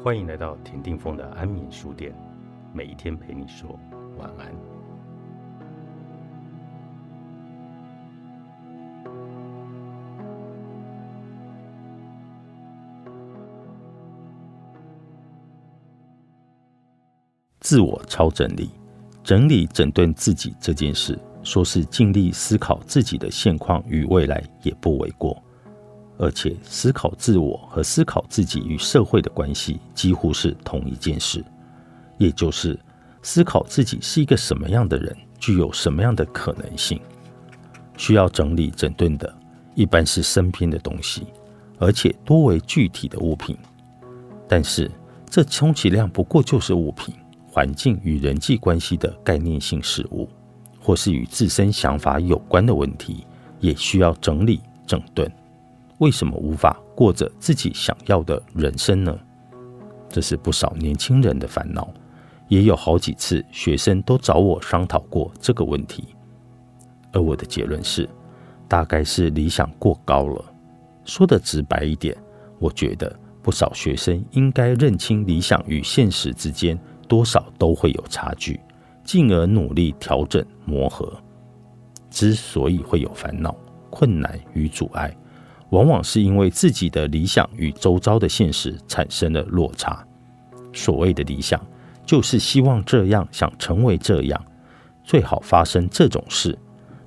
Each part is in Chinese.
欢迎来到田定峰的安眠书店，每一天陪你说晚安。自我超整理，整理整顿自己这件事，说是尽力思考自己的现况与未来，也不为过。而且，思考自我和思考自己与社会的关系几乎是同一件事，也就是思考自己是一个什么样的人，具有什么样的可能性。需要整理整顿的，一般是身边的东西，而且多为具体的物品。但是，这充其量不过就是物品、环境与人际关系的概念性事物，或是与自身想法有关的问题，也需要整理整顿。为什么无法过着自己想要的人生呢？这是不少年轻人的烦恼，也有好几次学生都找我商讨过这个问题。而我的结论是，大概是理想过高了。说的直白一点，我觉得不少学生应该认清理想与现实之间多少都会有差距，进而努力调整磨合。之所以会有烦恼、困难与阻碍。往往是因为自己的理想与周遭的现实产生了落差。所谓的理想，就是希望这样，想成为这样，最好发生这种事。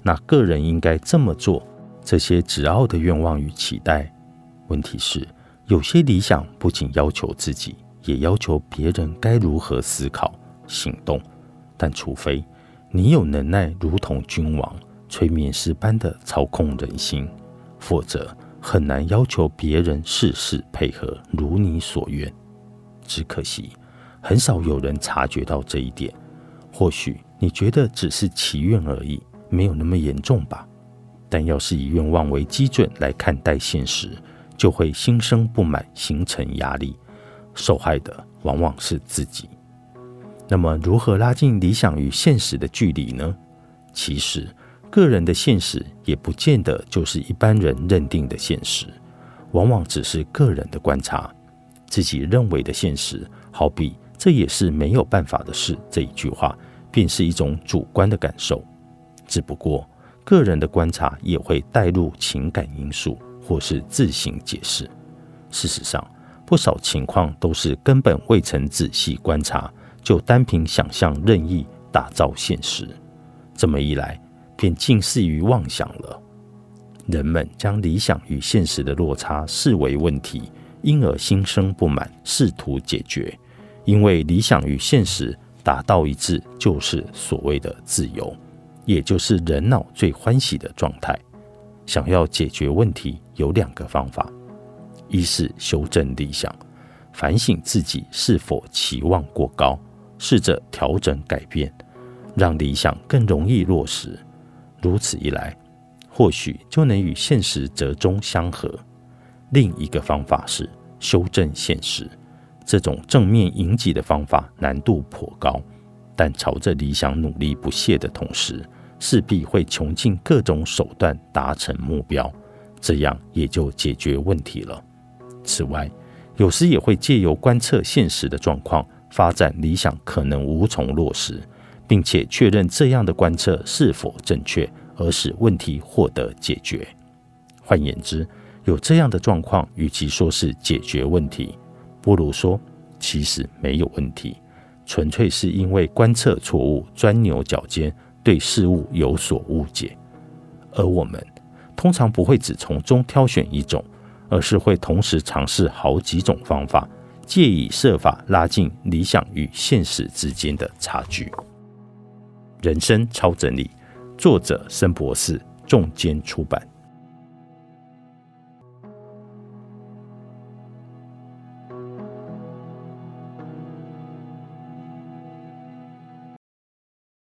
那个人应该这么做。这些执拗的愿望与期待，问题是，有些理想不仅要求自己，也要求别人该如何思考、行动。但除非你有能耐，如同君王、催眠师般的操控人心，否则。很难要求别人事事配合如你所愿，只可惜很少有人察觉到这一点。或许你觉得只是祈愿而已，没有那么严重吧。但要是以愿望为基准来看待现实，就会心生不满，形成压力，受害的往往是自己。那么，如何拉近理想与现实的距离呢？其实。个人的现实也不见得就是一般人认定的现实，往往只是个人的观察，自己认为的现实。好比这也是没有办法的事这一句话，便是一种主观的感受。只不过个人的观察也会带入情感因素，或是自行解释。事实上，不少情况都是根本未曾仔细观察，就单凭想象任意打造现实。这么一来。便近似于妄想了。人们将理想与现实的落差视为问题，因而心生不满，试图解决。因为理想与现实达到一致，就是所谓的自由，也就是人脑最欢喜的状态。想要解决问题，有两个方法：一是修正理想，反省自己是否期望过高，试着调整改变，让理想更容易落实。如此一来，或许就能与现实折中相合。另一个方法是修正现实，这种正面迎击的方法难度颇高，但朝着理想努力不懈的同时，势必会穷尽各种手段达成目标，这样也就解决问题了。此外，有时也会借由观测现实的状况，发展理想可能无从落实。并且确认这样的观测是否正确，而使问题获得解决。换言之，有这样的状况，与其说是解决问题，不如说其实没有问题，纯粹是因为观测错误、钻牛角尖，对事物有所误解。而我们通常不会只从中挑选一种，而是会同时尝试好几种方法，借以设法拉近理想与现实之间的差距。人生超整理，作者申博士，重间出版。